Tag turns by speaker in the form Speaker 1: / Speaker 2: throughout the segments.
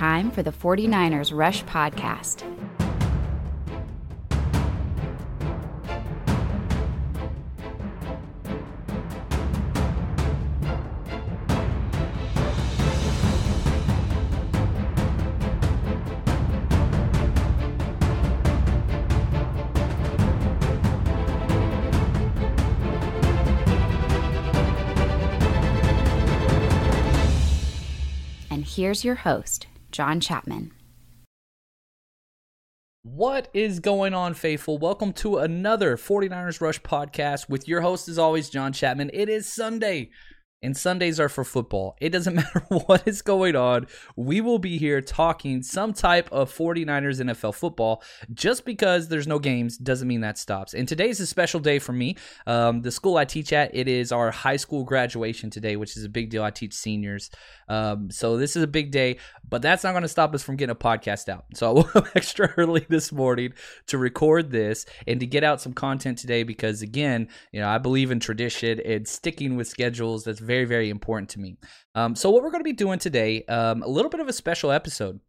Speaker 1: Time for the 49ers Rush Podcast. And here's your host, John Chapman.
Speaker 2: What is going on, faithful? Welcome to another 49ers Rush podcast with your host, as always, John Chapman. It is Sunday, and Sundays are for football. It doesn't matter what is going on. We will be here talking some type of 49ers NFL football. Just because there's no games doesn't mean that stops. And today's a special day for me. Um, the school I teach at, it is our high school graduation today, which is a big deal. I teach seniors. Um, so this is a big day, but that's not going to stop us from getting a podcast out. So I woke up extra early this morning to record this and to get out some content today because, again, you know, I believe in tradition and sticking with schedules. That's very, very important to me. Um, so what we're going to be doing today, um, a little bit of a special episode.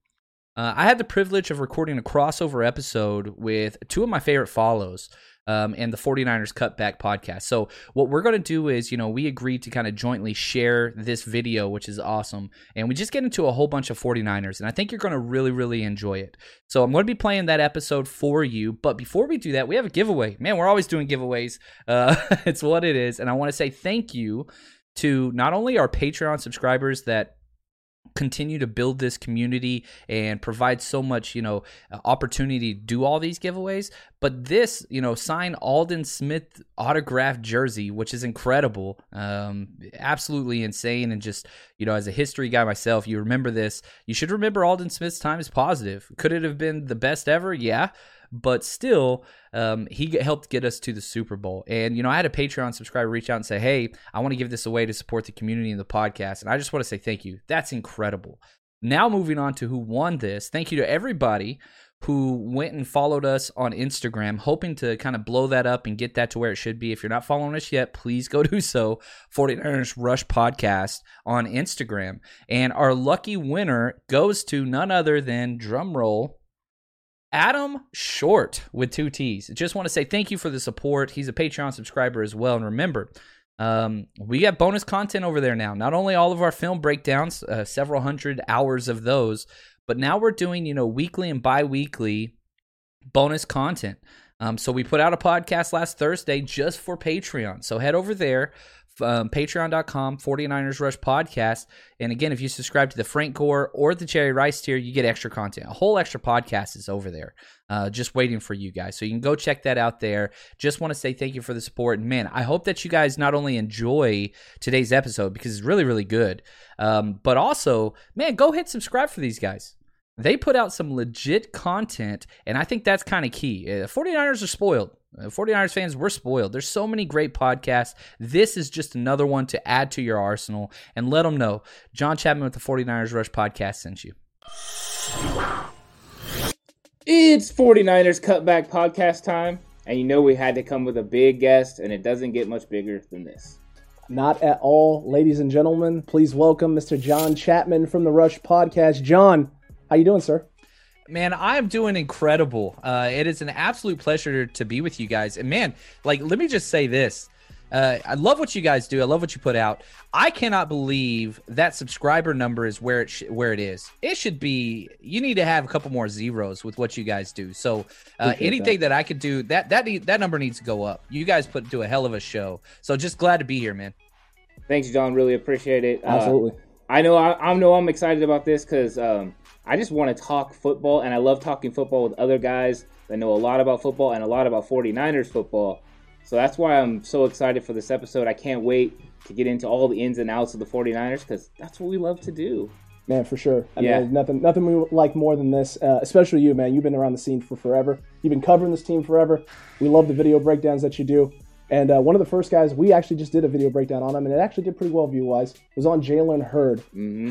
Speaker 2: Uh, I had the privilege of recording a crossover episode with two of my favorite follows um, and the 49ers Cutback podcast. So, what we're going to do is, you know, we agreed to kind of jointly share this video, which is awesome. And we just get into a whole bunch of 49ers. And I think you're going to really, really enjoy it. So, I'm going to be playing that episode for you. But before we do that, we have a giveaway. Man, we're always doing giveaways. Uh, it's what it is. And I want to say thank you to not only our Patreon subscribers that continue to build this community and provide so much you know opportunity to do all these giveaways but this you know sign aldon smith autographed jersey which is incredible um absolutely insane and just you know as a history guy myself you remember this. You should remember aldon smith's time is positive. Could it have been the best ever? Yeah but still, um, he helped get us to the Super Bowl. And, you know, I had a Patreon subscriber reach out and say, hey, I want to give this away to support the community and the podcast. And I just want to say thank you. That's incredible. Now, moving on to who won this, thank you to everybody who went and followed us on Instagram, hoping to kind of blow that up and get that to where it should be. If you're not following us yet, please go do so. 49ers Rush Podcast on Instagram. And our lucky winner goes to none other than drumroll Adam Short with two T's. Just want to say thank you for the support. He's a Patreon subscriber as well. And remember, um, we got bonus content over there now. Not only all of our film breakdowns, uh, several hundred hours of those, but now we're doing, you know, weekly and bi weekly bonus content. Um, so we put out a podcast last Thursday just for Patreon. So head over there, um, patreon.com 49ers rush podcast. And again if you subscribe to the frank gore or the Jerry rice tier you get extra content. A whole extra podcast is over there uh, just waiting for you guys. So you can go check that out there. Just want to say thank you for the support. And man i hope that you guys not only enjoy today's episode because it's really really good um, but also man go hit subscribe for these guys they put out some legit content and i think that's kind of key uh, 49ers are spoiled 49ers uh, fans, we're spoiled. There's so many great podcasts. This is just another one to add to your arsenal and let them know. John Chapman with the 49ers Rush podcast sent you.
Speaker 3: It's 49ers Cutback podcast time. And you know we had to come with a big guest, and it doesn't get much bigger than this.
Speaker 4: Not at all, ladies and gentlemen. Please welcome Mr. John Chapman from the Rush podcast. John, how you doing, sir?
Speaker 5: Man, I'm doing incredible. Uh, it is an absolute pleasure to be with you guys. And man, like, let me just say this. Uh, I love what you guys do. I love what you put out. I cannot believe that subscriber number is where it sh- where it is. It should be. You need to have a couple more zeros with what you guys do. So uh, anything that. that. I could do that that need, that number needs to go up. You guys put do a hell of a show. So just glad to be here, man.
Speaker 3: Thanks, John. Really appreciate it.
Speaker 4: Absolutely.
Speaker 3: Uh, I know I, I know I'm excited about this because um, I just want to talk football, and I love talking football with other guys that know a lot about football and a lot about 49ers football. So that's why I'm so excited for this episode. I can't wait to get into all the ins and outs of the 49ers because that's what we love to do.
Speaker 4: Man, for sure. I
Speaker 3: Yeah.
Speaker 4: mean, nothing, nothing we like more than this. Uh, especially you, man. You've been around the scene for forever. You've been covering this team forever. We love the video breakdowns that you do. And uh, one of the first guys we actually just did a video breakdown on him, and it actually did pretty well view wise. It Was on Jalen Hurd.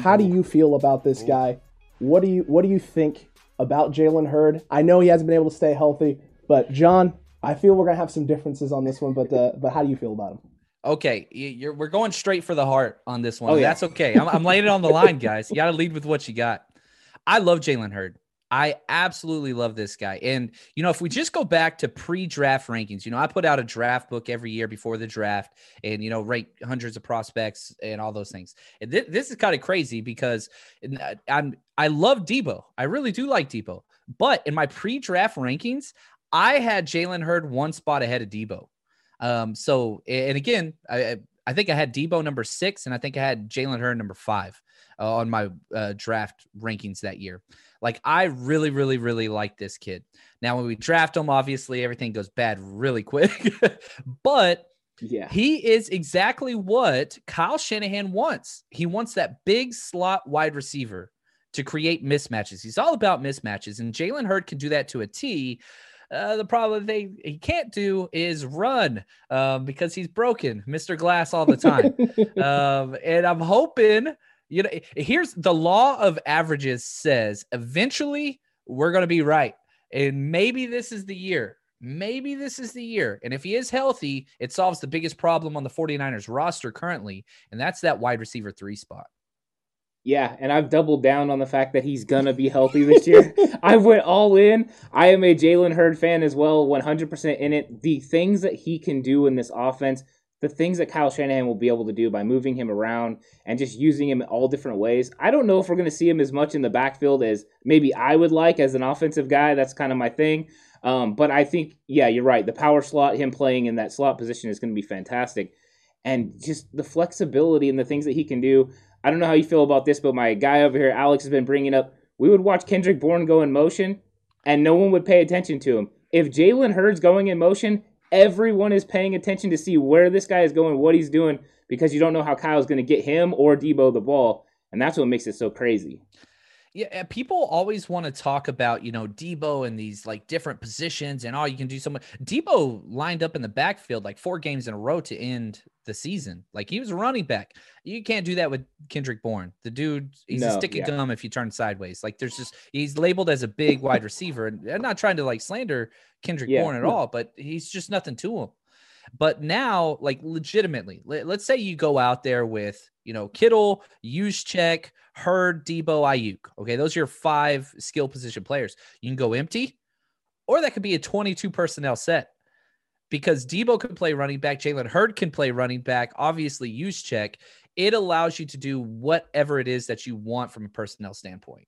Speaker 4: How do you feel about this guy? What do you What do you think about Jalen Hurd? I know he hasn't been able to stay healthy, but John, I feel we're gonna have some differences on this one. But uh, but how do you feel about him?
Speaker 5: Okay, you're we're going straight for the heart on this one.
Speaker 3: Oh, yeah.
Speaker 5: That's okay. I'm, I'm laying it on the line, guys. You got to lead with what you got. I love Jalen Hurd. I absolutely love this guy. And you know, if we just go back to pre-draft rankings, you know, I put out a draft book every year before the draft, and you know, rate hundreds of prospects and all those things. And thi- this is kind of crazy because uh, I'm I love Deebo. I really do like Deebo. But in my pre-draft rankings, I had Jalen Hurd one spot ahead of Deebo. Um, so and again, I I- I think I had Deebo number six, and I think I had Jalen Hurd number five uh, on my uh, draft rankings that year. Like I really, really, really like this kid. Now, when we draft him, obviously everything goes bad really quick, but
Speaker 3: Yeah.
Speaker 5: he is exactly what Kyle Shanahan wants. He wants that big slot wide receiver to create mismatches. He's all about mismatches, and Jalen Hurd can do that to a T. Uh, the problem they he can't do is run um, because he's broken, Mr. Glass, all the time. um, and I'm hoping, you know, here's the law of averages says eventually we're going to be right, and maybe this is the year. Maybe this is the year. And if he is healthy, it solves the biggest problem on the 49ers roster currently, and that's that wide receiver three spot.
Speaker 3: Yeah, and I've doubled down on the fact that he's gonna be healthy this year. I went all in. I am a Jalen Hurd fan as well, 100% in it. The things that he can do in this offense, the things that Kyle Shanahan will be able to do by moving him around and just using him in all different ways. I don't know if we're gonna see him as much in the backfield as maybe I would like as an offensive guy. That's kind of my thing. Um, but I think, yeah, you're right. The power slot, him playing in that slot position is going to be fantastic. And just the flexibility and the things that he can do. I don't know how you feel about this, but my guy over here, Alex, has been bringing up. We would watch Kendrick Bourne go in motion, and no one would pay attention to him. If Jalen Hurd's going in motion, everyone is paying attention to see where this guy is going, what he's doing, because you don't know how Kyle's going to get him or Deebo the ball, and that's what makes it so crazy.
Speaker 5: Yeah, eh, people always want to talk about, you know, Deebo and these like different positions and oh, you can do so much. Deebo lined up in the backfield like four games in a row to end the season. Like he was a running back. You can't do that with Kendrick Bourne. The dude, he's a
Speaker 3: No,
Speaker 5: stick of
Speaker 3: yeah.
Speaker 5: gum if you turn sideways. Like there's just he's labeled as a big wide receiver. And I'm not trying to like slander Kendrick
Speaker 3: Yeah,
Speaker 5: Bourne at all, but he's just nothing to him. But now, like legitimately, let, us say you go out there with, you know, Kittle, Juszczyk, Hurd, Deebo, Aiyuk. Okay, those are your five skill position players. You can go empty, or that could be a 22 personnel set because Deebo can play running back, Jalen Hurd can play running back, obviously Juszczyk. It allows you to do whatever it is that you want from a personnel standpoint.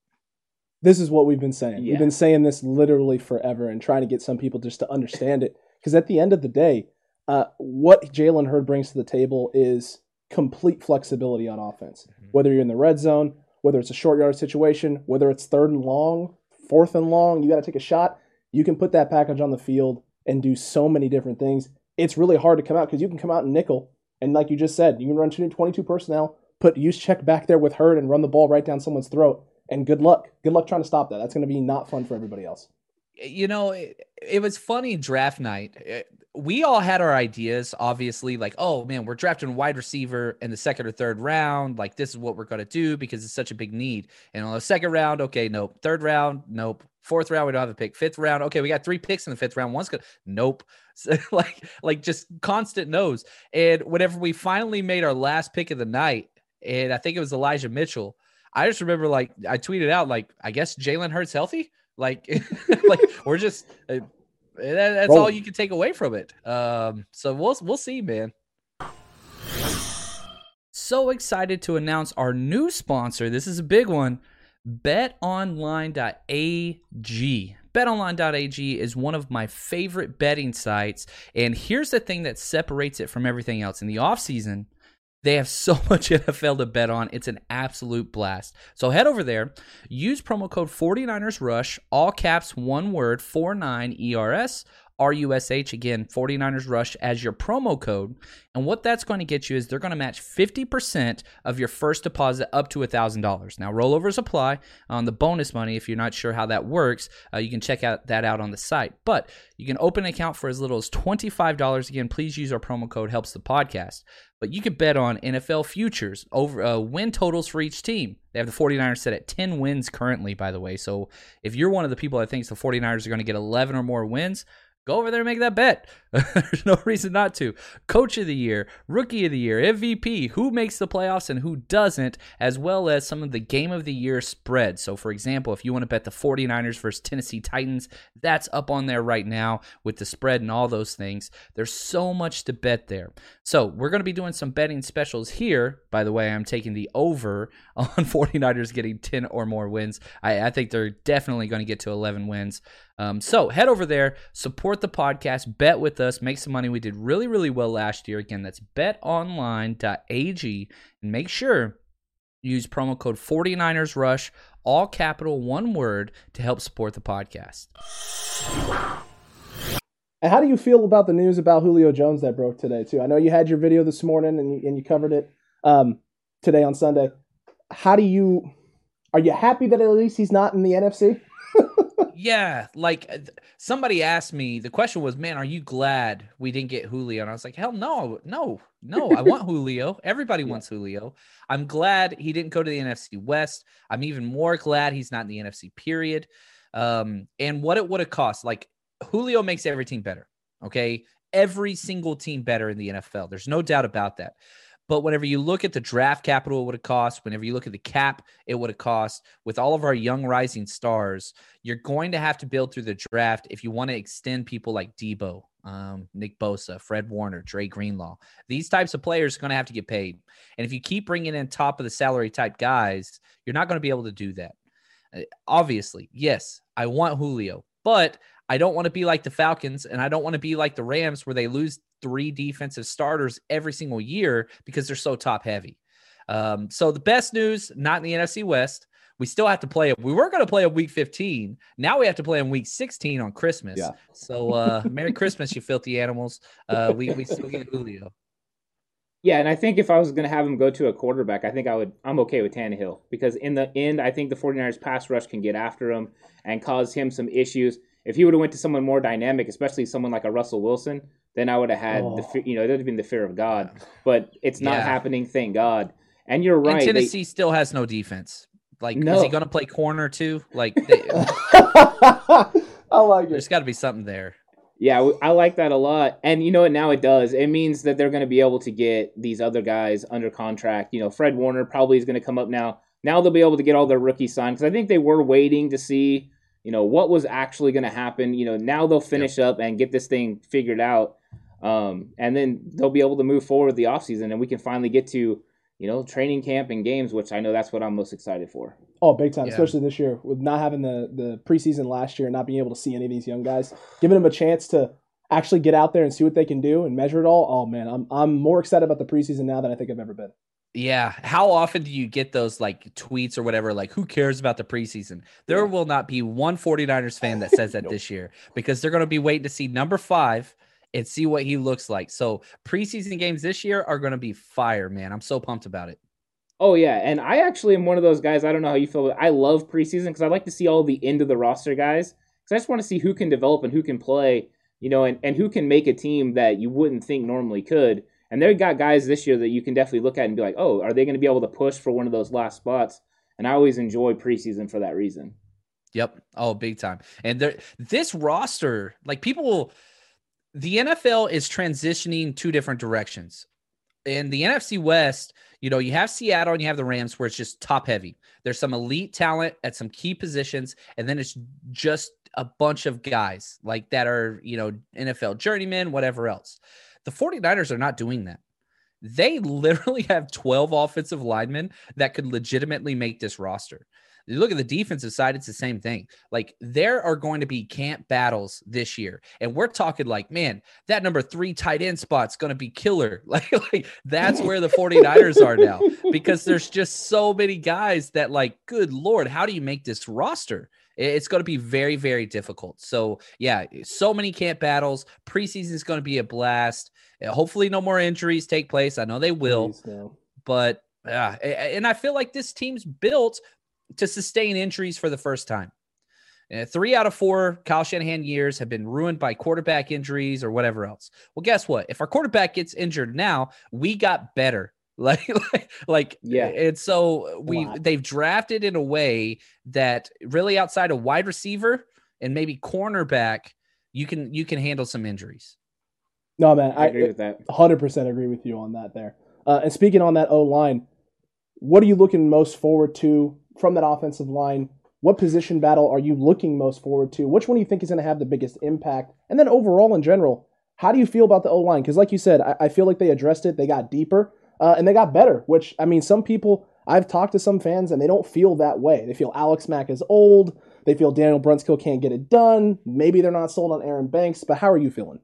Speaker 4: this is what we've been saying.
Speaker 3: Yeah.
Speaker 4: We've been saying this literally forever and trying to get some people just to understand it. Because at the end of the day, uh, what Jalen Hurd brings to the table is complete flexibility on offense. Whether you're in the red zone, whether it's a short yard situation, whether it's third and long, fourth and long, you got to take a shot. You can put that package on the field and do so many different things. It's really hard to come out because you can come out in nickel. And like you just said, you can run 22 personnel, put Juszczyk back there with Hurd and run the ball right down someone's throat. And good luck. Good luck trying to stop that. That's going to be not fun for everybody else.
Speaker 5: you know, it, it was funny draft night. We all had our ideas, obviously, like, oh man, we're drafting wide receiver in the second or third round. Like, this is what we're going to do because it's such a big need. And on the second round, okay, nope. Third round, nope. Fourth round, we don't have a pick. Fifth round, okay, we got three picks in the fifth round. One's good. Nope. So, like, like just constant no's. And whenever we finally made our last pick of the night, and I think it was Elijah Mitchell, I just remember like I tweeted out like, I guess Jalen Hurd's healthy. Like, like we're just uh, that, that's all you can take away from it. Um, so we'll we'll see, man. So excited to announce our new sponsor. This is a big one. BetOnline.ag. BetOnline.ag is one of my favorite betting sites, and here's the thing that separates it from everything else. In the offseason, they have so much NFL to bet on. It's an absolute blast. So head over there, use promo code 49ers Rush, all caps, one word, 49 ERS. RUSH, again, 49ers Rush as your promo code. And what that's going to get you is they're going to match 50% of your first deposit up to $1,000. Now, rollovers apply on the bonus money. If you're not sure how that works, uh, you can check out that out on the site. But you can open an account for as little as $25. Again, please use our promo code, helps the podcast. But you could bet on NFL futures, over uh, win totals for each team. They have the 49ers set at 10 wins currently, by the way. So if you're one of the people that thinks the 49ers are going to get 11 or more wins, Go over there and make that bet. There's no reason not to. Coach of the year, rookie of the year, MVP, who makes the playoffs and who doesn't, as well as some of the game of the year spreads. So, for example, if you want to bet the 49ers versus Tennessee Titans, that's up on there right now with the spread and all those things. There's so much to bet there. So, we're going to be doing some betting specials here. By the way, I'm taking the over on 49ers getting 10 or more wins. I, I think they're definitely going to get to 11 wins. Um, so head over there, support the podcast, bet with us, make some money. We did really, really well last year. Again, that's betonline.ag. And make sure you use promo code 49ers Rush, all capital, one word, to help support the podcast.
Speaker 4: And how do you feel about the news about Julio Jones that broke today, too? I know you had your video this morning and you, and you covered it um, today on Sunday. How do you. Are you happy that at least he's not in the NFC?
Speaker 5: yeah, like uh, somebody asked me, the question was, man, are you glad we didn't get Julio? And I was like, hell no, no, no, I want Julio. Everybody yeah. wants Julio. I'm glad he didn't go to the NFC West. I'm even more glad he's not in the NFC period. Um, and what it would have cost, like Julio makes every team better. Okay. Every single team better in the NFL. There's no doubt about that. But whenever you look at the draft capital, it would have cost, whenever you look at the cap, it would have cost. With all of our young rising stars, you're going to have to build through the draft if you want to extend people like Deebo, um, Nick Bosa, Fred Warner, Dre Greenlaw. These types of players are going to have to get paid. And if you keep bringing in top of the salary type guys, you're not going to be able to do that. Uh, obviously, yes, I want Julio, but I don't want to be like the Falcons and I don't want to be like the Rams where they lose three defensive starters every single year because they're so top heavy. Um, so the best news, not in the NFC West. We still have to play it. We were going to play a week 15. Now we have to play in week 16 on Christmas. Yeah. So uh, Merry Christmas, you filthy animals. Uh, we, we still get Julio.
Speaker 3: Yeah, and I think if I was going to have him go to a quarterback, I think I would. I'm okay with Tannehill because in the end, I think the 49ers pass rush can get after him and cause him some issues. If he would have went to someone more dynamic, especially someone like a Russell Wilson, then I would have had oh. the you know it would have been the fear of God. But it's not yeah. happening, thank God. And you're right. And
Speaker 5: Tennessee they, still has no defense. Like, no. is he going to play corner too? Like, they,
Speaker 4: I like it.
Speaker 5: There's got to be something there.
Speaker 3: Yeah, I like that a lot. And you know what? Now it does. It means that they're going to be able to get these other guys under contract. You know, Fred Warner probably is going to come up now. Now they'll be able to get all their rookies signed because I think they were waiting to see, you know, what was actually going to happen. You know, now they'll finish yep. up and get this thing figured out. Um, and then they'll be able to move forward the offseason and we can finally get to, you know, training camp and games, which I know that's what I'm most excited for.
Speaker 4: Oh, big time, yeah. especially this year with not having the, the preseason last year and not being able to see any of these young guys, giving them a chance to actually get out there and see what they can do and measure it all. Oh man, I'm I'm more excited about the preseason now than I think I've ever been.
Speaker 5: Yeah. How often do you get those like tweets or whatever? Like, who cares about the preseason? There yeah. will not be one 49ers fan that says that nope. this year because they're going to be waiting to see number five and see what he looks like. So preseason games this year are going to be fire, man. I'm so pumped about it.
Speaker 3: Oh yeah, and I actually am one of those guys. I don't know how you feel. But I love preseason because I like to see all the end of the roster guys because I just want to see who can develop and who can play, you know, and, and who can make a team that you wouldn't think normally could. And they've got guys this year that you can definitely look at and be like, oh, are they going to be able to push for one of those last spots? And I always enjoy preseason for that reason.
Speaker 5: Yep. Oh, big time. And there, this roster, like people the NFL is transitioning two different directions. in the NFC West, you know, you have Seattle and you have the Rams where it's just top heavy. There's some elite talent at some key positions, and then it's just a bunch of guys like that are, you know, NFL journeymen, whatever else. The 49ers are not doing that. They literally have 12 offensive linemen that could legitimately make this roster. You look at the defensive side, it's the same thing. Like there are going to be camp battles this year. And we're talking like, man, that number three tight end spot's going to be killer. Like, like that's where the 49ers are now because there's just so many guys that like, good Lord, how do you make this roster? It's going to be very, very difficult. So, yeah, so many camp battles. Preseason is going to be a blast. Uh, hopefully, no more injuries take place. I know they will, but yeah, and I feel like this team's built to sustain injuries for the first time. Uh, three out of four Kyle Shanahan years have been ruined by quarterback injuries or whatever else. Well, guess what? If our quarterback gets injured now, we got better. Like, like, like, yeah. And so we they've drafted in a way that really outside a wide receiver and maybe cornerback, you can you can handle some injuries.
Speaker 4: No, man, I, I agree with that. Hundred percent agree with you on that. There. Uh, and speaking on that O line, what are you looking most forward to from that offensive line? What position battle are you looking most forward to? Which one do you think is going to have the biggest impact? And then overall, in general, how do you feel about the O line? Because, like you said, I, I, feel like they addressed it. They got deeper uh, and they got better. Which I mean, some people I've talked to some fans and they don't feel that way. They feel Alex Mack is old. They feel Daniel Brunskill can't get it done. Maybe they're not sold on Aaron Banks. But how are you feeling?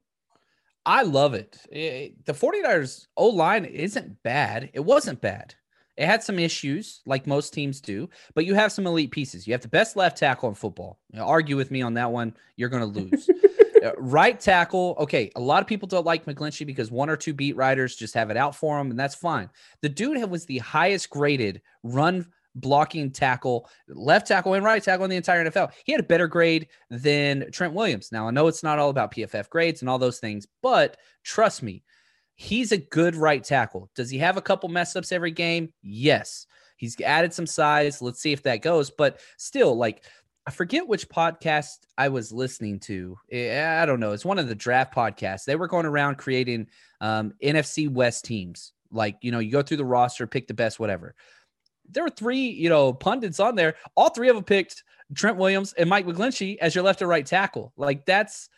Speaker 5: I love it. it the 49ers O line isn't bad. It wasn't bad. It had some issues, like most teams do, but you have some elite pieces. You have the best left tackle in football. You know, argue with me on that one, you're going to lose. uh, right tackle, okay. A lot of people don't like McGlinchey because one or two beat writers just have it out for him, and that's fine. The dude was the highest graded run blocking tackle, left tackle and right tackle in the entire NFL. He had a better grade than Trent Williams. Now, I know it's not all about PFF grades and all those things, but trust me, He's a good right tackle. Does he have a couple mess ups every game? Yes. He's added some size. Let's see if that goes. But still, like, I forget which podcast I was listening to. I don't know. It's one of the draft podcasts. They were going around creating um, NFC West teams. Like, you know, you go through the roster, pick the best, whatever. There were three, you know, pundits on there. All three of them picked Trent Williams and Mike McGlinchey as your left or right tackle. Like, that's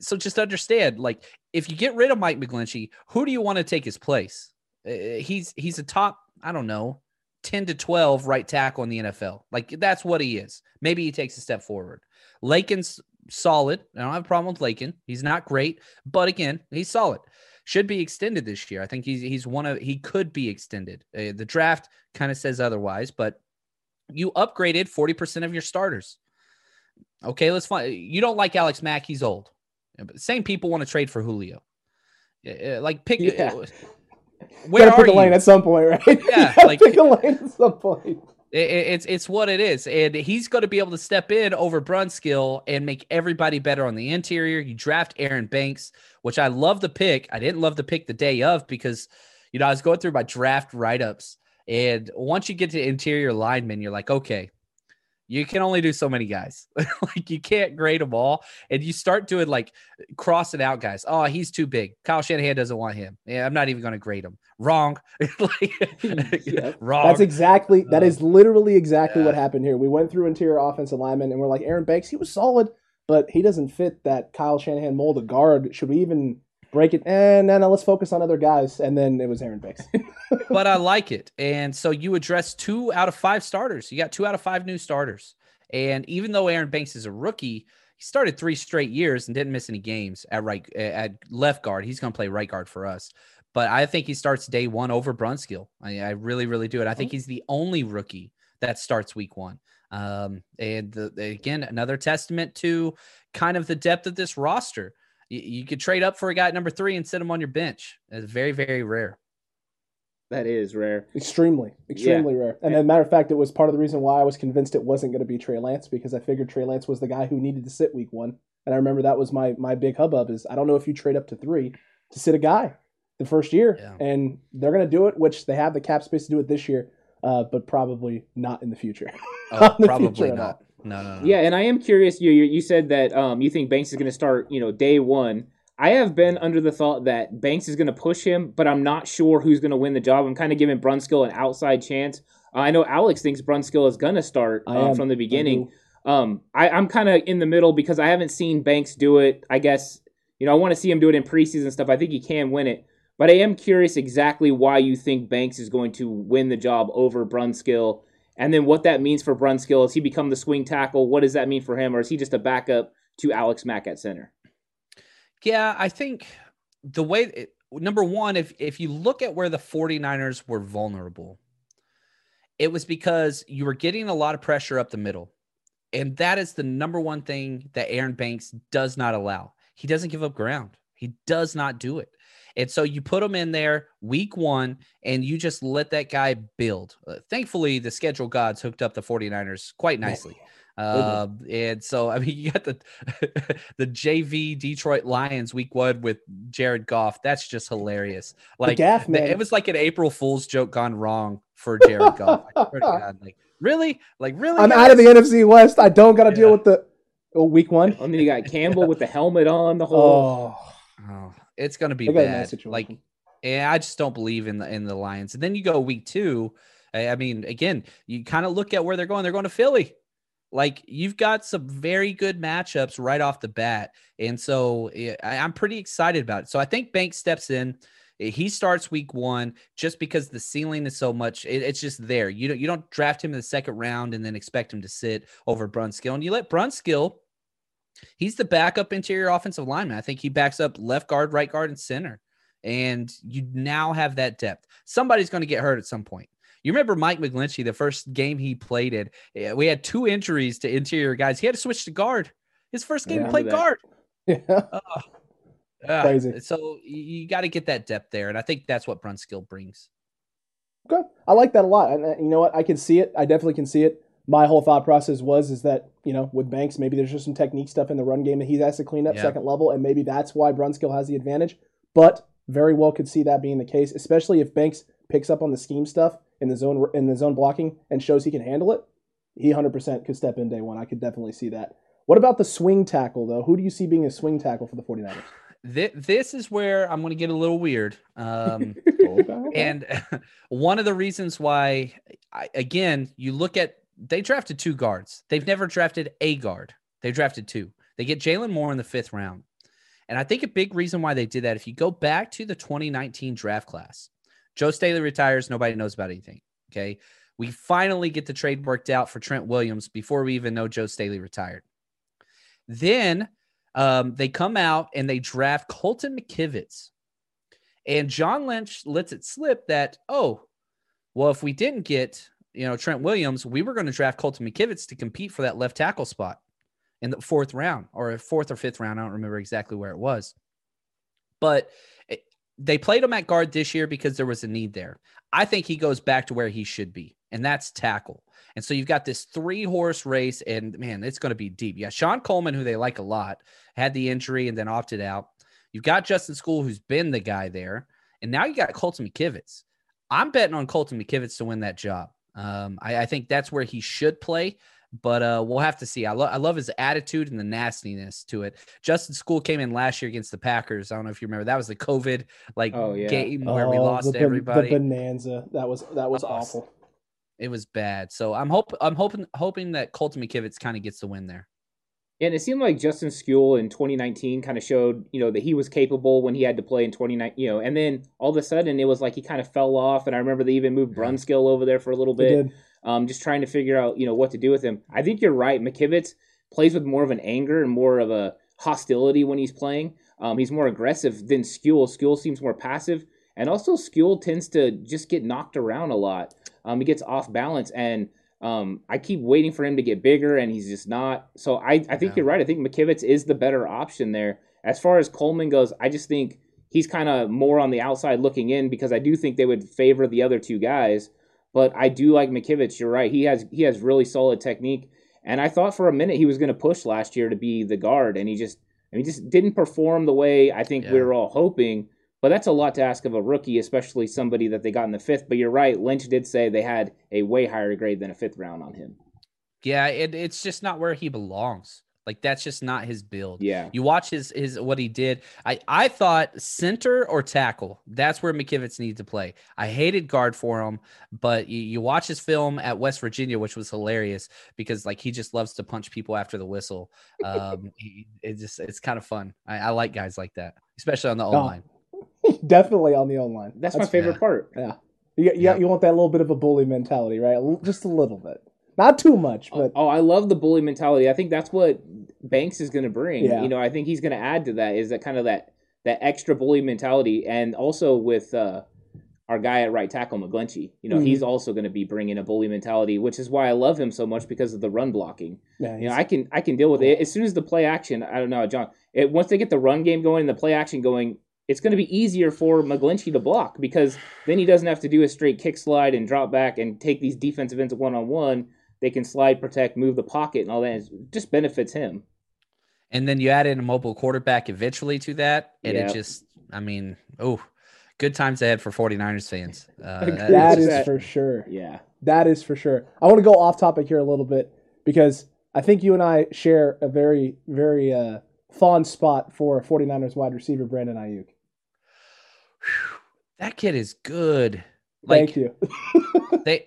Speaker 5: so just understand, like, if you get rid of Mike McGlinchey, who do you want to take his place? Uh, he's he's a top, I don't know, 10 to 12 right tackle in the NFL. Like that's what he is. Maybe he takes a step forward. Laken's solid. I don't have a problem with Laken. He's not great, but again, he's solid. Should be extended this year. I think he's he's one of he could be extended. Uh, the draft kind of says otherwise, but you upgraded 40% of your starters. Okay, let's find you don't like Alex Mack, he's old. Same people want to trade for Julio. Uh, uh, like pick. Yeah. Uh,
Speaker 4: Where Gotta pick a lane at some point, right?
Speaker 5: Yeah, like pick a lane at some point. it's it's what it is, and he's going to be able to step in over Brunskill and make everybody better on the interior. You draft Aaron Banks, which I love the pick. I didn't love the pick the day of because, you know, I was going through my draft write ups, and once you get to interior linemen, you're like, okay, you can only do so many guys. like you can't grade them all. And you start doing like crossing out guys. Oh, he's too big. Kyle Shanahan doesn't want him. Yeah, I'm not even going to grade him. Wrong.
Speaker 4: like, yeah. Wrong. That's exactly, that is literally exactly yeah. what happened here. We went through interior offensive linemen and we're like, Aaron Banks, he was solid, but he doesn't fit that Kyle Shanahan mold of guard. Should we even break it and no, no, let's focus on other guys. And then it was Aaron Banks.
Speaker 5: but I like it. And so you address two out of five starters. You got two out of five new starters. And even though Aaron Banks is a rookie, he started three straight years and didn't miss any games at right at left guard. He's going to play right guard for us. But I think he starts day one over Brunskill. I, I really, really do it. I think he's the only rookie that starts week one. Um, and the, again, another testament to kind of the depth of this roster you, you could trade up for a guy at number three and sit him on your bench. It's very, very rare.
Speaker 3: That is rare.
Speaker 4: Extremely, extremely yeah. rare. And as a matter of fact, it was part of the reason why I was convinced it wasn't going to be Trey Lance because I figured Trey Lance was the guy who needed to sit week one. And I remember that was my my big hubbub is I don't know if you trade up to three to sit a guy the first year, yeah. and they're going to do it, which they have the cap space to do it this year, uh, but probably not in the future.
Speaker 5: Oh, the probably future not. No, no, no.
Speaker 3: Yeah, and I am curious. You you said that um, you think Banks is going to start, you know, day one. I have been under the thought that Banks is going to push him, but I'm not sure who's going to win the job. I'm kind of giving Brunskill an outside chance. Uh, I know Alex thinks Brunskill is going to start uh, from the beginning. Um, I, I'm kind of in the middle because I haven't seen Banks do it. I guess you know I want to see him do it in preseason stuff. I think he can win it, but I am curious exactly why you think Banks is going to win the job over Brunskill, and then what that means for Brunskill. Has he become the swing tackle? What does that mean for him, or is he just a backup to Alex Mack at center?
Speaker 5: Yeah, I think the way it, number one, if if you look at where the 49ers were vulnerable, it was because you were getting a lot of pressure up the middle. And that is the number one thing that Aaron Banks does not allow. He doesn't give up ground. He does not do it. And so you put him in there week one and you just let that guy build. Uh, thankfully, the schedule gods hooked up the 49ers quite nicely. Uh, and so I mean, you got the the JV Detroit Lions week one with Jared Goff. That's just hilarious. Like
Speaker 4: gaff, man.
Speaker 5: it was like an April Fool's joke gone wrong for Jared Goff. God, like really, like really.
Speaker 4: I'm
Speaker 5: guys?
Speaker 4: out of the NFC West. I don't got to yeah. deal with the oh, week one.
Speaker 3: And then you got Campbell with the helmet on. The whole.
Speaker 4: Oh,
Speaker 5: oh it's gonna be bad. Like, yeah, I just don't believe in the in the Lions. And then you go week two. I mean, again, you kind of look at where they're going. They're going to Philly. Like you've got some very good matchups right off the bat. And so I'm pretty excited about it. So I think Bank steps in. He starts week one just because the ceiling is so much. it's just there. You don't you don't draft him in the second round and then expect him to sit over Brunskill. And you let Brunskill, he's the backup interior offensive lineman. I think he backs up left guard, right guard, and center. And you now have that depth. Somebody's going to get hurt at some point. You remember Mike McGlinchey, the first game he played in, we had two injuries to interior guys. He had to switch to guard. His first game, yeah, he played guard.
Speaker 4: Yeah. Uh,
Speaker 5: uh, Crazy. So you got to get that depth there. And I think that's what Brunskill brings.
Speaker 4: Okay. I like that a lot. And uh, you know what? I can see it. I definitely can see it. My whole thought process was is that, you know, with Banks, maybe there's just some technique stuff in the run game that he has to clean up yeah. second level. And maybe that's why Brunskill has the advantage. But very well could see that being the case, especially if Banks picks up on the scheme stuff in the zone in the zone blocking and shows he can handle it, he 100% could step in day one. I could definitely see that. What about the swing tackle though? Who do you see being a swing tackle for the 49ers?
Speaker 5: This is where I'm going to get a little weird. Um, and one of the reasons why, I, again, you look at they drafted two guards. They've never drafted a guard. They drafted two. They get Jaylon Moore in the fifth round. And I think a big reason why they did that, if you go back to the 2019 draft class, Joe Staley retires. Nobody knows about anything. Okay. We finally get the trade worked out for Trent Williams before we even know Joe Staley retired. Then um, they come out and they draft Colton McKivitz. And John Lynch lets it slip that, oh, well, if we didn't get, you know, Trent Williams, we were going to draft Colton McKivitz to compete for that left tackle spot in the fourth round or fourth or fifth round. I don't remember exactly where it was. But they played him at guard this year because there was a need there. I think he goes back to where he should be, and that's tackle. And so you've got this three horse race, and man, it's going to be deep. Yeah, Shon Coleman, who they like a lot, had the injury and then opted out. You've got Justin Skule, who's been the guy there, and now you got Colton McKivitz. I'm betting on Colton McKivitz to win that job. Um, I, I think that's where he should play but uh, we'll have to see. I, lo- I love his attitude and the nastiness to it. Justin Skule came in last year against the Packers. I don't know if you remember. That was the COVID like oh, yeah. game where oh, we lost
Speaker 4: the,
Speaker 5: everybody.
Speaker 4: The bonanza. That was that was awful.
Speaker 5: It was bad. So I'm hope I'm hoping hoping that Colton McKivitz kind of gets the win there.
Speaker 3: And it seemed like Justin Skule in 2019 kind of showed, you know, that he was capable when he had to play in 2019, you know, and then all of a sudden it was like he kind of fell off. And I remember they even moved Brunskill over there for a little bit um, just trying to figure out you know what to do with him. I think you're right. McKivitz plays with more of an anger and more of a hostility when he's playing. Um, he's more aggressive than Skule. Skule seems more passive, and also Skule tends to just get knocked around a lot. Um, he gets off balance, and um, I keep waiting for him to get bigger, and he's just not. So I, I think yeah. you're right. I think McKivitz is the better option there. As far as Coleman goes, I just think he's kind of more on the outside looking in because I do think they would favor the other two guys. But I do like McKivitz. You're right. He has he has really solid technique. And I thought for a minute he was going to push last year to be the guard, and he just I mean, just didn't perform the way I think yeah. we were all hoping. But that's a lot to ask of a rookie, especially somebody that they got in the fifth. But you're right. Lynch did say they had a way higher grade than a fifth round on him.
Speaker 5: Yeah, it, it's just not where he belongs. Like that's just not his build.
Speaker 3: Yeah.
Speaker 5: You watch his his what he did. I I thought center or tackle. That's where McKivitz needed to play. I hated guard for him, but you, you watch his film at West Virginia, which was hilarious because like he just loves to punch people after the whistle. Um, he, it just it's kind of fun. I, I like guys like that, especially on the O
Speaker 4: Oh,
Speaker 5: line.
Speaker 4: Definitely on the O line.
Speaker 3: That's, my favorite
Speaker 5: yeah.
Speaker 3: part.
Speaker 4: Yeah. You, you,
Speaker 5: Yeah.
Speaker 4: you want that little bit of a bully mentality, right? Just a little bit. Not too much, but
Speaker 3: oh, I love the bully mentality. I think that's what Banks is going to bring.
Speaker 4: Yeah.
Speaker 3: You know, I think he's going to add to that is that kind of that that extra bully mentality, and also with uh, our guy at right tackle McGlinchey. You know,
Speaker 4: Mhm.
Speaker 3: he's also going to be bringing a bully mentality, which is why I love him so much because of the run blocking.
Speaker 4: yeah,
Speaker 3: You know, I can I can deal with it as soon as the play action. I don't know, John. It, once they get the run game going and the play action going, it's going to be easier for McGlinchey to block because then he doesn't have to do a straight kick slide and drop back and take these defensive ends one on one. They can slide, protect, move the pocket, and all that. It just benefits him.
Speaker 5: And then you add in a mobile quarterback eventually to that. And
Speaker 3: Yeah.
Speaker 5: it just, I mean, oh, good times ahead for 49ers fans. Uh,
Speaker 3: Agreed.
Speaker 4: that is
Speaker 3: that-
Speaker 4: for sure.
Speaker 3: Yeah,
Speaker 4: That is for sure. I want to go off topic here a little bit because I think you and I share a very, very uh, fond spot for 49ers wide receiver Brandon Aiyuk.
Speaker 5: That kid is good. Like
Speaker 4: Thank you.
Speaker 5: they,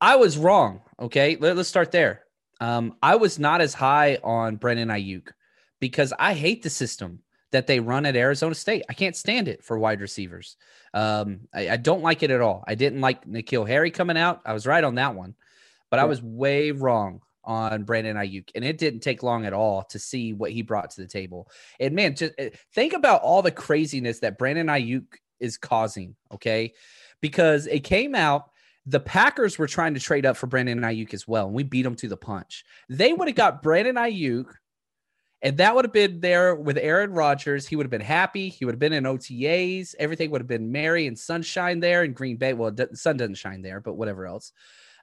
Speaker 5: I was wrong. Okay, Let, us start there. Um, I was not as high on Brandon Aiyuk because I hate the system that they run at Arizona State. I can't stand it for wide receivers. Um, I, I don't like it at all. I didn't like N'Keal Harry coming out. I was right on that one, but I was way wrong on Brandon Aiyuk, and it didn't take long at all to see what he brought to the table. And man, just uh, think about all the craziness that Brandon Aiyuk is causing. Okay, because it came out. The Packers were trying to trade up for Brandon Aiyuk as well, and we beat them to the punch. They would have got Brandon Aiyuk, and that would have been there with Aaron Rodgers. He would have been happy. He would have been in OTAs. Everything would have been merry and sunshine there in Green Bay. Well, the sun doesn't shine there, but whatever else.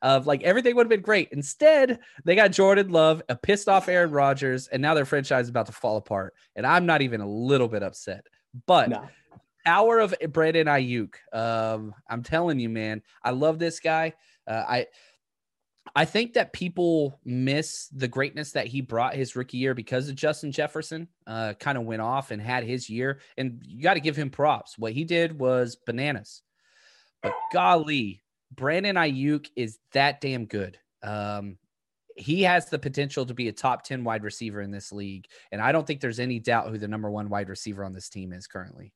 Speaker 5: Of like everything would have been great. Instead, they got Jordan Love, a pissed off Aaron Rodgers, and now their franchise is about to fall apart. And I'm not even a little bit upset. But
Speaker 4: no.
Speaker 5: power of Brandon Aiyuk. Um, I'm telling you, man, I love this guy. Uh, I I think that people miss the greatness that he brought his rookie year because of Justin Jefferson. Uh, kind of went off and had his year, and you got to give him props. What he did was bananas. But golly, Brandon Aiyuk is that damn good. Um, he has the potential to be a top 10 wide receiver in this league. And I don't think there's any doubt who the number one wide receiver on this team is currently.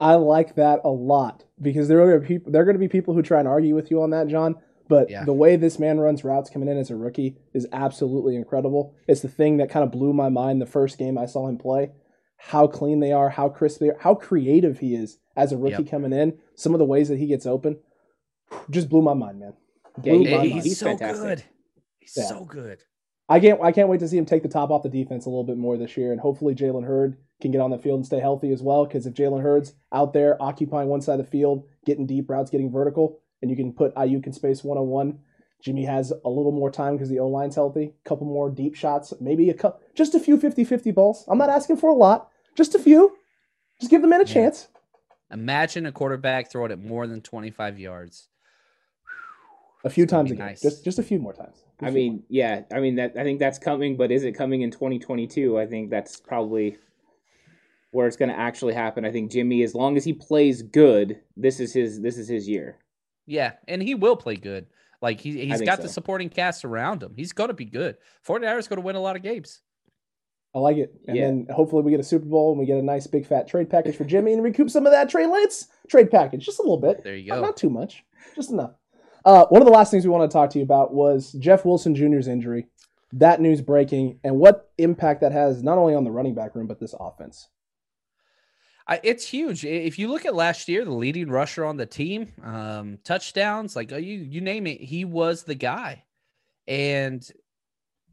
Speaker 4: I like that a lot because there are people there are going to be people who try and argue with you on that, John. But
Speaker 5: Yeah.
Speaker 4: the way this man runs routes coming in as a rookie is absolutely incredible. It's the thing that kind of blew my mind the first game I saw him play. How clean they are, how crisp they are, how creative he is as a rookie
Speaker 5: Yep.
Speaker 4: coming in. Some of the ways that he gets open just blew my mind, man.
Speaker 3: Yeah,
Speaker 4: Blew
Speaker 3: he-
Speaker 4: my
Speaker 5: Hey,
Speaker 4: mind.
Speaker 5: he's,
Speaker 3: He's
Speaker 5: so
Speaker 3: fantastic.
Speaker 5: good. He's
Speaker 4: Yeah.
Speaker 5: so good.
Speaker 4: I can't I can't wait to see him take the top off the defense a little bit more this year, and hopefully Jalen Hurd can get on the field and stay healthy as well. Because if Jalen Hurd's out there occupying one side of the field, getting deep routes, getting vertical, and you can put Aiyuk in space one on one, Jimmy has a little more time because the O line's healthy. A couple more deep shots, maybe a couple, just a few 50-50 balls. I'm not asking for a lot, just a few. Just give the man a
Speaker 5: Yeah.
Speaker 4: chance.
Speaker 5: Imagine a quarterback throwing it more than 25 yards.
Speaker 4: A few times
Speaker 5: be
Speaker 4: again,
Speaker 5: nice.
Speaker 4: just just a few more times. Just
Speaker 3: I
Speaker 4: a few
Speaker 3: mean, yeah, I mean that. I think that's coming, but is it coming in 2022? I think that's probably where it's going to actually happen. I think Jimmy, as long as he plays good, this is his. This is his year.
Speaker 5: Yeah, and he will play good. Like he, he's
Speaker 3: think
Speaker 5: got the supporting cast around him. He's going to be good. 49ers going to win a lot of games.
Speaker 4: I like it. And
Speaker 3: Yeah.
Speaker 4: then hopefully we get a Super Bowl and we get a nice big fat trade package for Jimmy and recoup some of that Trey Lance trade package. Just a little bit.
Speaker 5: There you
Speaker 4: Not-
Speaker 5: go.
Speaker 4: Not too much. Just enough. Uh, one of the last things we want to talk to you about was Jeff Wilson Jr.'s injury. That news breaking and what impact that has not only on the running back room, but this offense.
Speaker 5: It's huge. If you look at last year, the leading rusher on the team, um, touchdowns, like uh, you you name it, he was the guy, and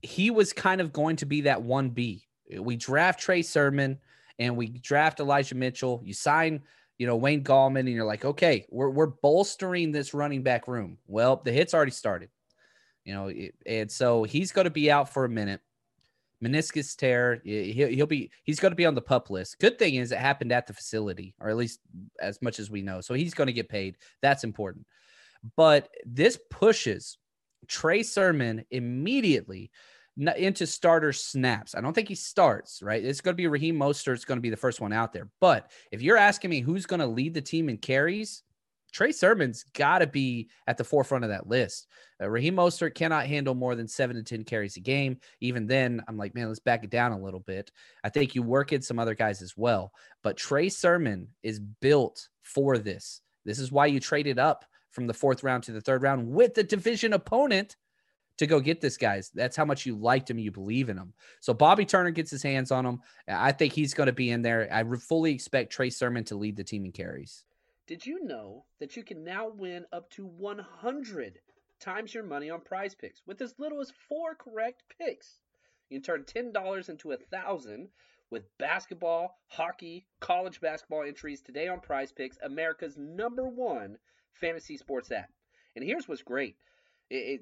Speaker 5: he was kind of going to be that one B. We draft Trey Sermon and we draft Elijah Mitchell. You sign, you know, Wayne Gallman, and you're like, okay, we're we're bolstering this running back room. Well, the hits already started, you know, and so he's going to be out for a minute meniscus tear. He'll, be he's going to be on the pup list. Good thing is it happened at the facility, or at least as much as we know. So he's going to get paid. That's important. But this pushes Trey Sermon immediately. Into starter snaps. I don't think he starts, right? It's going to be Raheem Mostert. It's going to be the first one out there. But if you're asking me who's going to lead the team in carries, Trey Sermon's got to be at the forefront of that list. Uh, Raheem Mostert cannot handle more than seven to 10 carries a game. Even then, I'm like, man, let's back it down a little bit. I think you work in some other guys as well. But Trey Sermon is built for this. This is why you traded up from the fourth round to the third round with the division opponent to go get this guys. That's how much you liked him, you believe in him. So Bobby Turner gets his hands on him. I think he's going to be in there. I fully expect Trey Sermon to lead the team in carries.
Speaker 6: Did you know that you can now win up to 100 times your money on PrizePicks with as little as four correct picks? You can turn $10 into a thousand with basketball, hockey, college basketball entries today on PrizePicks, America's number one fantasy sports app. And here's what's great. It, it,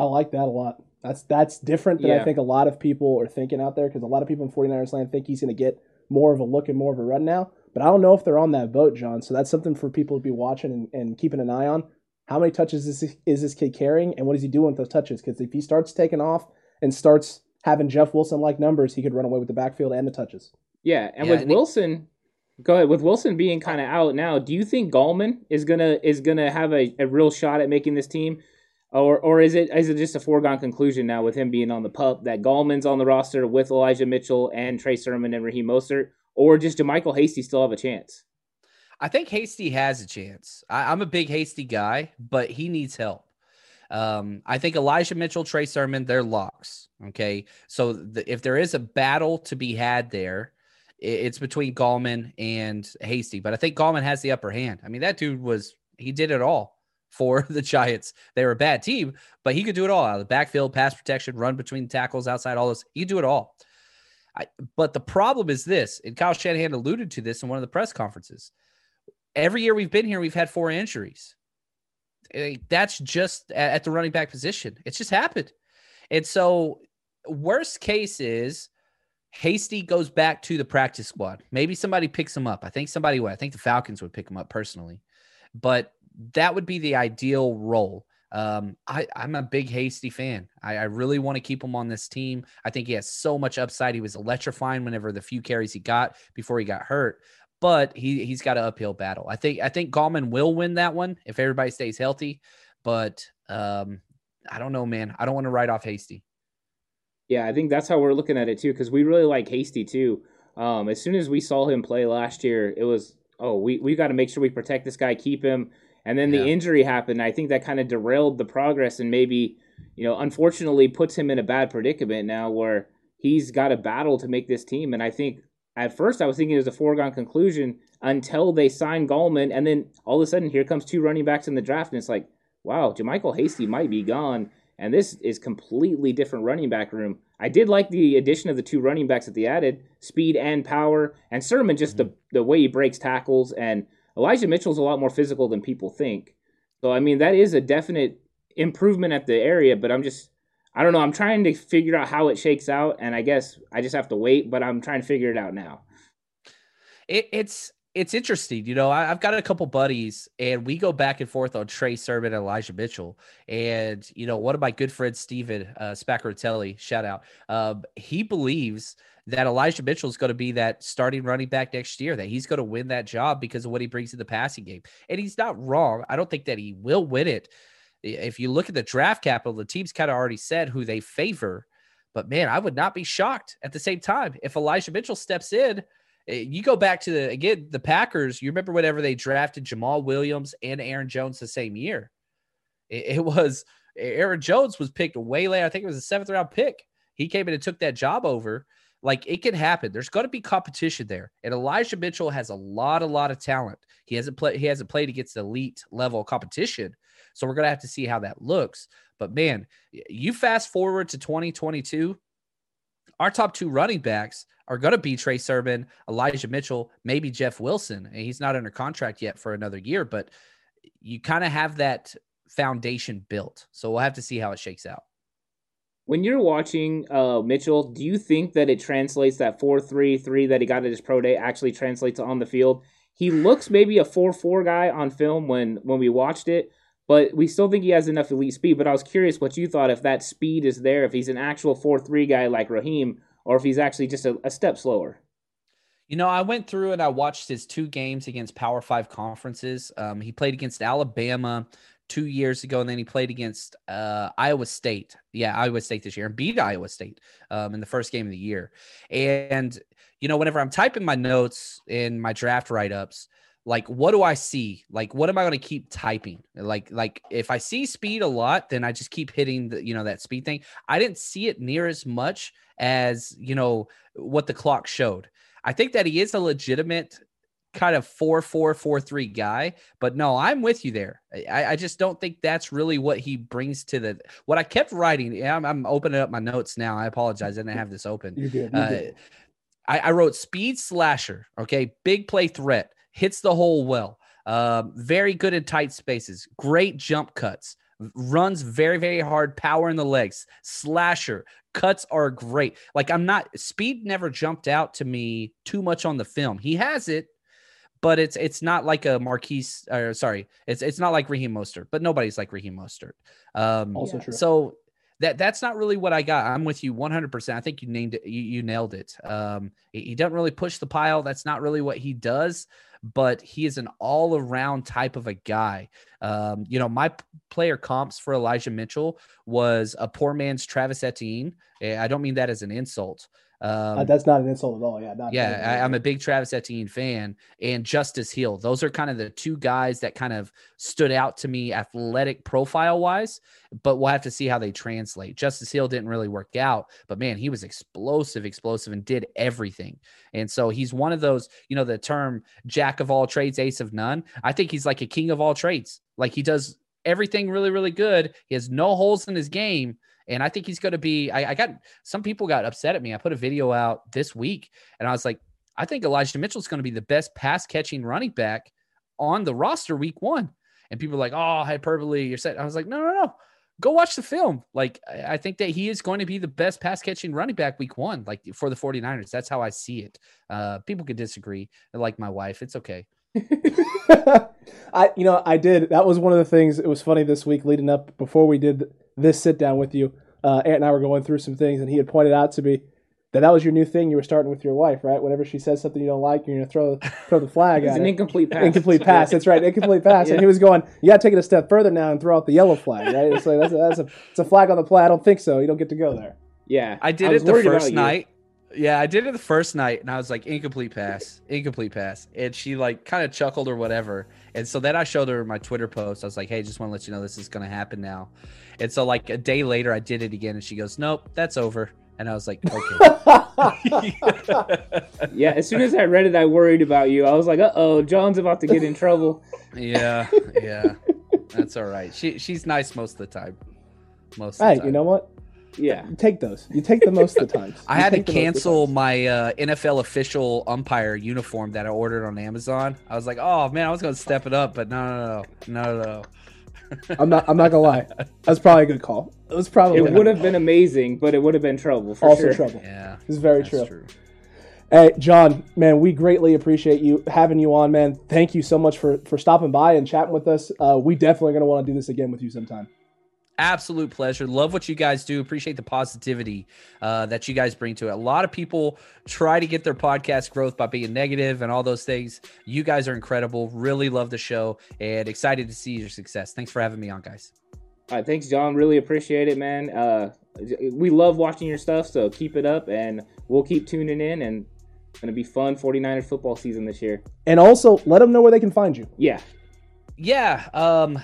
Speaker 4: I like that a lot. That's that's different than
Speaker 3: Yeah.
Speaker 4: I think a lot of people are thinking out there because a lot of people in 49ers land think he's going to get more of a look and more of a run now. But I don't know if they're on that boat, John. So that's something for people to be watching and, and keeping an eye on. How many touches is this, is this kid carrying, and what is he doing with those touches? Because if he starts taking off and starts having Jeff Wilson like numbers, he could run away with the backfield and the touches.
Speaker 3: Yeah, and
Speaker 5: Yeah,
Speaker 3: with
Speaker 5: and
Speaker 3: Wilson, go ahead. With Wilson being kind of out now, do you think Gallman is gonna is gonna have a, a real shot at making this team, or or is it is it just a foregone conclusion now with him being on the pup that Gallman's on the roster with Elijah Mitchell and Trey Sermon and Raheem Mostert, or just do Michael Hasty still have a chance?
Speaker 5: I think Hasty has a chance. I, I'm a big Hasty guy, but he needs help. Um, I think Elijah Mitchell, Trey Sermon, they're locks. Okay. So the, if there is a battle to be had there, i- it's between Gallman and Hasty. But I think Gallman has the upper hand. I mean, that dude was, he did it all for the Giants. They were a bad team, but he could do it all out of the backfield, pass protection, run between tackles, outside, all those. He could do it all. I, but the problem is this, and Kyle Shanahan alluded to this in one of the press conferences every year we've been here, we've had four injuries. Eh, That's just at the running back position. It's just happened. And so, worst case is Hasty goes back to the practice squad. Maybe somebody picks him up. I think somebody would. I think the Falcons would pick him up personally, but that would be the ideal role. Um, I, I'm a big Hasty fan. I, I really want to keep him on this team. I think he has so much upside. He was electrifying whenever the few carries he got before he got hurt but he he's got an uphill battle. I think I think Gallman will win that one if everybody stays healthy. But um, I don't know, man. I don't want to write off Hasty.
Speaker 3: Yeah, I think that's how we're looking at it too, because we really like Hasty too. Um, as soon as we saw him play last year, it was oh we we got to make sure we protect this guy, keep him. And then the injury happened. I think that kind of derailed the progress and maybe you know unfortunately puts him in a bad predicament now where he's got a battle to make this team. And I think at first I was thinking it was a foregone conclusion until they signed Gallman, and then all of a sudden here comes two running backs in the draft, and it's like wow, JaMycal Hasty might be gone. And this is completely different running back room. I did like the addition of the two running backs that they added, speed and power, and Sermon just the mm-hmm. the way he breaks tackles, and Elijah Mitchell's a lot more physical than people think. So I mean that is a definite improvement at the area, but I'm just I don't know. I'm trying to figure out how it shakes out, and I guess I just have to wait. But I'm trying to figure it out now.
Speaker 5: It, it's it's interesting. You know, I, have got a couple buddies, and we go back and forth on Trey Sermon and Elijah Mitchell. And you know, one of my good friends, Steven uh, shout out. Um, he believes that Elijah Mitchell is going to be that starting running back next year. That he's going to win that job because of what he brings to the passing game, and he's not wrong. I don't think that he will win it. If you look at the draft capital, the team's kind of already said who they favor. But man, I would not be shocked at the same time if Elijah Mitchell steps in Eh, you go back to the again the Packers. You remember whenever they drafted Jamaal Williams and Aaron Jones the same year, it, it was Aaron Jones was picked way later. I think it was a seventh round pick. He came in and took that job over. Like it can happen. There's going to be competition there, and Elijah Mitchell has a lot, a lot of talent. He hasn't played. He hasn't played against elite level competition, so we're going to have to see how that looks. But man, you fast forward to 2022 our top two running backs are going to be Trey Sermon, Elijah Mitchell, maybe Jeff Wilson. And he's not under contract yet for another year, but you kind of have that foundation built. So we'll have to see how it shakes out.
Speaker 3: When you're watching uh, Mitchell, do you think that it translates that 4 3 3 that he got at his pro day actually translates on the field? He looks maybe a 4 4 guy on film when, when we watched it, but we still think he has enough elite speed. But I was curious what you thought if that speed is there, if he's an actual 4 3 guy like Raheem, or if he's actually just a, a step slower.
Speaker 5: You know, I went through and I watched his two games against Power Five conferences. Um, he played against Alabama two years ago, and then he played against uh, Iowa State. Yeah, Iowa State this year and beat Iowa State um, in the first game of the year. And, you know, whenever I'm typing my notes in my draft write ups, like what do i see like what am i going to keep typing like like if i see speed a lot then i just keep hitting the you know that speed thing i didn't see it near as much as you know what the clock showed i think that he is a legitimate kind of four four four three guy but no i'm with you there I, I just don't think that's really what he brings to the what i kept writing yeah i'm, I'm opening up my notes now i apologize i didn't have this open
Speaker 4: you're good, you're uh.
Speaker 5: I, I wrote speed slasher okay big play threat hits the hole well. Um, very good in tight spaces. Great jump cuts. Runs very, very hard. Power in the legs. Slasher. Cuts are great. Like I'm not. Speed never jumped out to me too much on the film. He has it, but it's it's not like a Marquise. Or sorry, it's it's not like Raheem Mostert. But nobody's like Raheem Mostert. Um,
Speaker 4: also true.
Speaker 5: So that that's not really what I got. I'm with you 100%. I think you named it. You, you nailed it. Um, he, he, doesn't really push the pile. That's not really what he does but he is an all around type of a guy. Um, you know, my player comps for Elijah Mitchell was a poor man's Travis Etienne. Eh, I don't mean that as an insult.
Speaker 4: Um, uh, that's not an insult at all. Yeah. Not,
Speaker 5: yeah. I, am a big Travis Etienne fan and Justice Hill. Those are kind of the two guys that kind of stood out to me athletic profile wise, but we'll have to see how they translate. Justice Hill didn't really work out, but man, he was explosive, explosive, and did everything. And so he's one of those, you know, the term jack of all trades, ace of none. I think he's like a king of all trades. Like he does everything really, really good. He has no holes in his game and I think he's going to be. I, I got some people got upset at me. I put a video out this week, and I was like, I think Elijah Mitchell is going to be the best pass catching running back on the roster week one. And people are like, oh, hyperbole, you're set. I was like, no, no, no. Go watch the film. Like, I think that he is going to be the best pass catching running back week one, like for the 49ers. That's how I see it. Uh, people could disagree. Like my wife. It's okay.
Speaker 4: I, you know, I did. That was one of the things. It was funny this week leading up before we did this sit down with you. Uh, Ant and I were going through some things, and he had pointed out to me that that was your new thing. You were starting with your wife, right? Whenever she says something you don't like, you're gonna throw throw the flag
Speaker 3: it's
Speaker 4: at
Speaker 3: an
Speaker 4: it.
Speaker 3: incomplete pass.
Speaker 4: Incomplete pass. That's right, incomplete pass. yeah. And he was going, "You got to take it a step further now and throw out the yellow flag, right?" It's like that's a, that's a it's a flag on the play. I don't think so. You don't get to go there.
Speaker 3: Yeah,
Speaker 5: I did I it the first night. Yeah, I did it the first night, and I was like, incomplete pass, incomplete pass, and she like kind of chuckled or whatever. And so then I showed her my Twitter post. I was like, hey, just want to let you know this is gonna happen now. And so like a day later, I did it again, and she goes, nope, that's over. And I was like, okay.
Speaker 3: yeah, as soon as I read it, I worried about you. I was like, uh oh, John's about to get in trouble.
Speaker 5: yeah, yeah, that's all right. She she's nice most of the time. Most. Of
Speaker 4: hey,
Speaker 5: time.
Speaker 4: you know what?
Speaker 3: Yeah,
Speaker 4: take those. You take the most of the times.
Speaker 5: I had to cancel my uh, NFL official umpire uniform that I ordered on Amazon. I was like, oh man, I was gonna step it up, but no, no, no, no, no.
Speaker 4: I'm not. I'm not gonna lie. That's probably a good call. It was probably.
Speaker 3: It would have been amazing, but it would have been trouble.
Speaker 4: also
Speaker 3: sure.
Speaker 4: trouble.
Speaker 5: Yeah,
Speaker 4: it's very true. true. Hey, John, man, we greatly appreciate you having you on, man. Thank you so much for for stopping by and chatting with us. Uh, we definitely going to want to do this again with you sometime.
Speaker 5: Absolute pleasure. Love what you guys do. Appreciate the positivity uh, that you guys bring to it. A lot of people try to get their podcast growth by being negative and all those things. You guys are incredible. Really love the show and excited to see your success. Thanks for having me on, guys.
Speaker 3: All right, thanks, John. Really appreciate it, man. Uh, we love watching your stuff, so keep it up, and we'll keep tuning in. And it's gonna be fun 49ers football season this year.
Speaker 4: And also, let them know where they can find you.
Speaker 3: Yeah,
Speaker 5: Yeah. Um,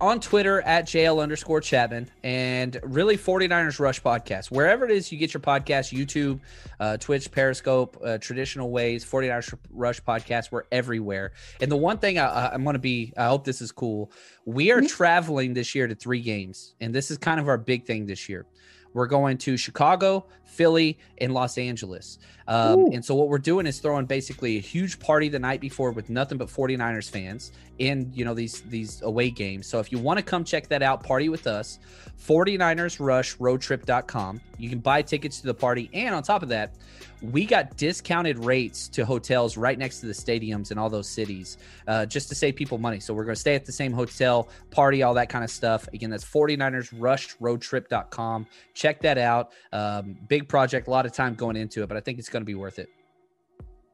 Speaker 5: on Twitter at JL underscore Chapman and really 49ers Rush podcast. Wherever it is you get your podcast, YouTube, uh, Twitch, Periscope, uh, traditional ways, 49ers Rush podcast, we're everywhere. And the one thing I, I'm going to be, I hope this is cool. We are traveling this year to three games, and this is kind of our big thing this year. We're going to Chicago, Philly, and Los Angeles. Um, and so what we're doing is throwing basically a huge party the night before with nothing but 49ers fans in, you know, these these away games. So if you want to come check that out, party with us, 49ersrushroadtrip.com. You can buy tickets to the party and on top of that, we got discounted rates to hotels right next to the stadiums in all those cities uh, just to save people money. So we're going to stay at the same hotel, party, all that kind of stuff. Again, that's 49ersrushroadtrip.com. Check that out. Um, big project, a lot of time going into it, but I think it's going to be worth it.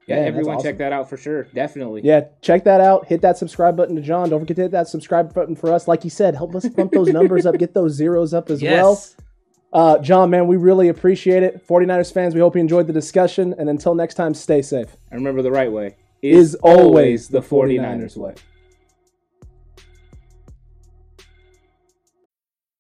Speaker 3: yeah.
Speaker 4: Man,
Speaker 3: everyone
Speaker 4: awesome.
Speaker 3: check that out for sure. Definitely.
Speaker 4: Yeah, check that out. Hit that subscribe button to John. Don't forget to hit that subscribe button for us. Like he said, help us pump those numbers up, get those zeros up as well.
Speaker 5: Yes.
Speaker 4: Uh, John, man, we really appreciate it. 49ers fans, we hope you enjoyed the discussion. And until next time, stay safe.
Speaker 3: And remember the right way
Speaker 4: Is always the 49ers way.